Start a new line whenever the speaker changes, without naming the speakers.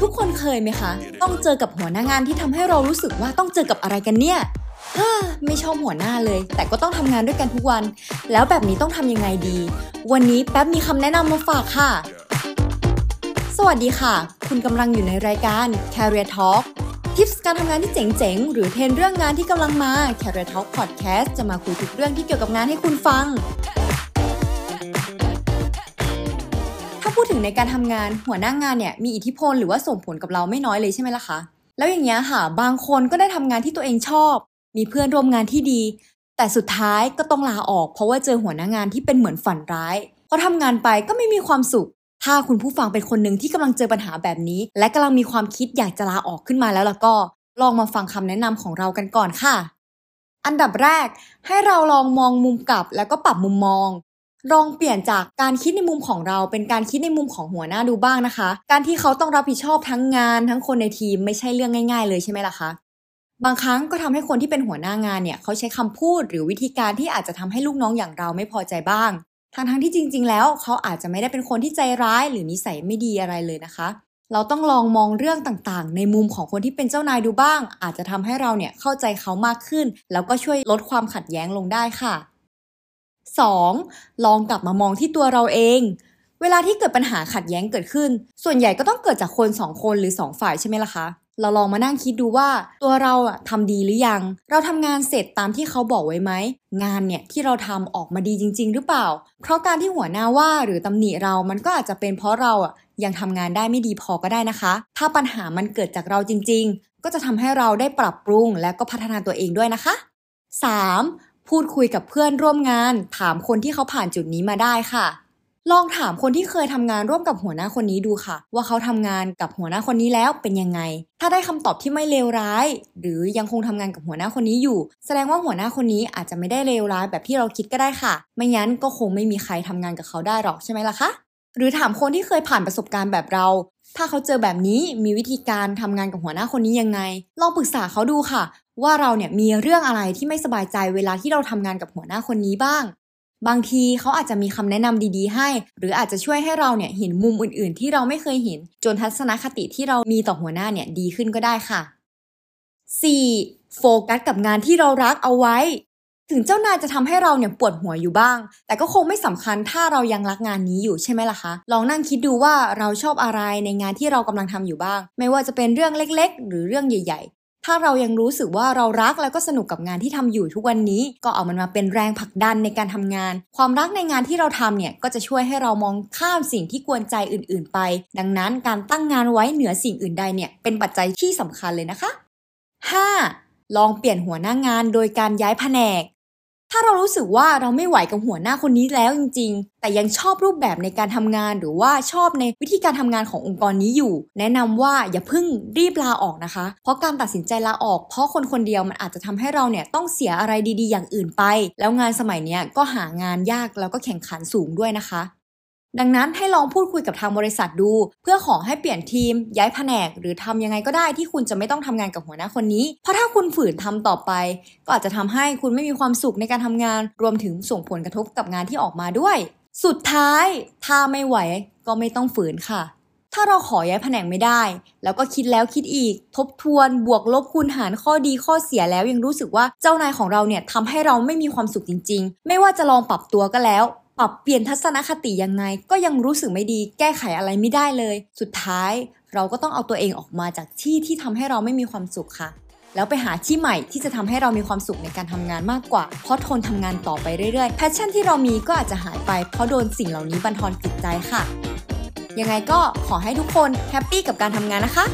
ทุกคนเคยไหมคะ ต้องเจอกับหัวหน้างานที่ทำให้เรารู้สึกว่าต้องเจอกับอะไรกันเนี่ยฮ่าไม่ชอบหัวหน้าเลย แต่ก็ต้องทำงานด้วยกันทุกวัน แล้วแบบนี้ต้องทำยังไงดี วันนี้แป๊บมีคำแนะนำมาฝากค่ะ สวัสดีค่ะ คุณกำลังอยู่ในรายการ Career Talk ทิปส์การทำงานที่เจ๋งๆ หรือเทรนเรื่องงานที่กำลังมา Career Talk Podcast จะมาคุยทุกเรื่องที่เกี่ยวกับงานให้คุณฟัง พูดถึงในการทำงานหัวหน้างานเนี่ยมีอิทธิพลหรือว่าส่งผลกับเราไม่น้อยเลยใช่ไหมล่ะคะ แล้วอย่างเงี้ยค่ะ บางคนก็ได้ทำงานที่ตัวเองชอบ มีเพื่อนร่วมงานที่ดี แต่สุดท้ายก็ต้องลาออก เพราะว่าเจอหัวหน้างานที่เป็นเหมือนฝันร้ายพอทำงานไปก็ไม่มีความสุข ถ้าคุณผู้ฟังเป็นคนหนึ่งที่กำลังเจอปัญหาแบบนี้ และกำลังมีความคิดอยากจะลาออกขึ้นมาแล้วล่ะก็ ลองมาฟังคำแนะนำของเรากันก่อนค่ะ อันดับแรก ให้เราลองมองมุมกลับแล้วก็ปรับมุมมอง ลองเปลี่ยนจากการคิดในมุมของเราเป็นการคิดในมุมของหัวหน้าดูบ้างนะคะ การที่เขาต้องรับผิดชอบทั้งงานทั้งคนในทีมไม่ใช่เรื่องง่าย ๆ เลยใช่ไหมล่ะคะบางครั้งก็ทำให้คนที่เป็นหัวหน้างานเนี่ยเขาใช้คำพูดหรือวิธีการที่อาจจะทำให้ลูกน้องอย่างเราไม่พอใจบ้างทั้งๆที่จริง ๆ แล้วเขาอาจจะไม่ได้เป็นคนที่ใจร้ายหรือนิสัยไม่ดีอะไรเลยนะคะ เราต้องลองมองเรื่องต่างๆ ในมุมของคนที่เป็นเจ้านายดูบ้าง อาจจะทำให้เราเนี่ยเข้าใจเขามากขึ้น แล้วก็ช่วยลดความขัดแย้งลงได้ค่ะ 2. ลองกลับมามองที่ตัวเราเอง เวลาที่เกิดปัญหาขัดแย้งเกิดขึ้น ส่วนใหญ่ก็ต้องเกิดจากคนสองคนหรือสองฝ่ายใช่ไหมล่ะคะ เราลองมานั่งคิดดูว่าตัวเราอะทำดีหรือยัง เราทำงานเสร็จตามที่เขาบอกไว้ไหม งานเนี่ยที่เราทำออกมาดีจริง ๆ หรือเปล่า เพราะการที่หัวหน้าว่าหรือตำหนิเรา มันก็อาจจะเป็นเพราะเราอะยังทำงานได้ไม่ดีพอก็ได้นะคะ ถ้าปัญหามันเกิดจากเราจริง ๆ ก็จะทำให้เราได้ปรับปรุงและก็พัฒนาตัวเองด้วยนะคะ 3. พูดคุยกับเพื่อนร่วมงาน ถามคนที่เขาผ่านจุดนี้มาได้ค่ะ ลองถามคนที่เคยทำงานร่วมกับหัวหน้าคนนี้ดูค่ะ ว่าเขาทำงานกับหัวหน้าคนนี้แล้วเป็นยังไง ถ้าได้คำตอบที่ไม่เลวร้าย หรือยังคงทำงานกับหัวหน้าคนนี้อยู่ แสดงว่าหัวหน้าคนนี้อาจจะไม่ได้เลวร้ายแบบที่เราคิดก็ได้ค่ะ ไม่งั้นก็คงไม่มีใครทำงานกับเขาได้หรอกใช่ไหมล่ะคะหรือถามคนที่เคยผ่านประสบการณ์แบบเรา ถ้าเขาเจอแบบนี้มีวิธีการทำงานกับหัวหน้าคนนี้ยังไง ลองปรึกษาเขาดูค่ะ ว่าเราเนี่ยมีเรื่องอะไรที่ไม่สบายใจเวลาที่เราทำงานกับหัวหน้าคนนี้บ้าง บางทีเขาอาจจะมีคำแนะนำดีๆ ให้ หรืออาจจะช่วยให้เราเนี่ยเห็นมุมอื่นๆ ที่เราไม่เคยเห็น จนทัศนคติที่เรามีต่อหัวหน้าเนี่ยดีขึ้นก็ได้ค่ะ 4. โฟกัสกับงานที่เรารักเอาไว้ ถึงเจ้านายจะทำให้เราเนี่ยปวดหัวอยู่บ้าง แต่ก็คงไม่สำคัญถ้าเรายังรักงานนี้อยู่ใช่ไหมล่ะคะ ลองนั่งคิดดูว่าเราชอบอะไรในงานที่เรากำลังทำอยู่บ้าง ไม่ว่าจะเป็นเรื่องเล็ก ๆ หรือเรื่องใหญ่ๆ ถ้าเรายังรู้สึกว่าเรารักแล้วก็สนุกกับงานที่ทำอยู่ทุกวันนี้ ก็เอามันมาเป็นแรงผลักดันในการทำงาน ความรักในงานที่เราทำเนี่ยก็จะช่วยให้เรามองข้ามสิ่งที่กวนใจอื่น ๆ ไป ดังนั้นการตั้งงานไว้เหนือสิ่งอื่นใดเนี่ยเป็นปัจจัยที่สำคัญเลยนะคะ 5. ลองเปลี่ยนหัวหน้างานโดยการย้ายแผนก ถ้าเรารู้สึกว่าเราไม่ไหวกับหัวหน้าคนนี้แล้วจริง ๆ แต่ยังชอบรูปแบบในการทำงานหรือว่าชอบในวิธีการทำงานขององค์กรนี้อยู่ แนะนำว่าอย่าเพิ่งรีบลาออกนะคะ เพราะการตัดสินใจลาออก เพราะคนคนเดียวมันอาจจะทำให้เราเนี่ยต้องเสียอะไรดีๆ อย่างอื่นไป แล้วงานสมัยนี้ก็หางานยากแล้วก็แข่งขันสูงด้วยนะคะ ดังนั้นให้ลองพูดคุยกับทางบริษัทดู เพื่อขอให้เปลี่ยนทีม ย้ายแผนก หรือทำยังไงก็ได้ที่คุณจะไม่ต้องทำงานกับหัวหน้าคนนี้ เพราะถ้าคุณฝืนทำต่อไป ก็อาจจะทำให้คุณไม่มีความสุขในการทำงาน รวมถึงส่งผลกระทบกับงานที่ออกมาด้วย สุดท้าย ถ้าไม่ไหวก็ไม่ต้องฝืนค่ะ ถ้าเราขอย้ายแผนกไม่ได้ แล้วก็คิดแล้วคิดอีก ทบทวน บวกลบคูณหารข้อดีข้อเสียแล้วยังรู้สึกว่าเจ้านายของเราเนี่ยทำให้เราไม่มีความสุขจริง ๆ ไม่ว่าจะลองปรับตัวก็แล้ว ปรับเปลี่ยนทัศนคติยังไง ก็ยังรู้สึกไม่ดี แก้ไขอะไรไม่ได้เลย สุดท้าย เราก็ต้องเอาตัวเองออกมาจากที่ที่ทำให้เราไม่มีความสุขค่ะ แล้วไปหาที่ใหม่ที่จะทำให้เรามีความสุขในการทำงานมากกว่า เพราะทนทำงานต่อไปเรื่อยๆ passion ที่เรามีก็อาจจะหายไป เพราะโดนสิ่งเหล่านี้บั่นทอนจิตใจค่ะ ยังไงก็ขอให้ทุกคน happy กับการทำงานนะคะ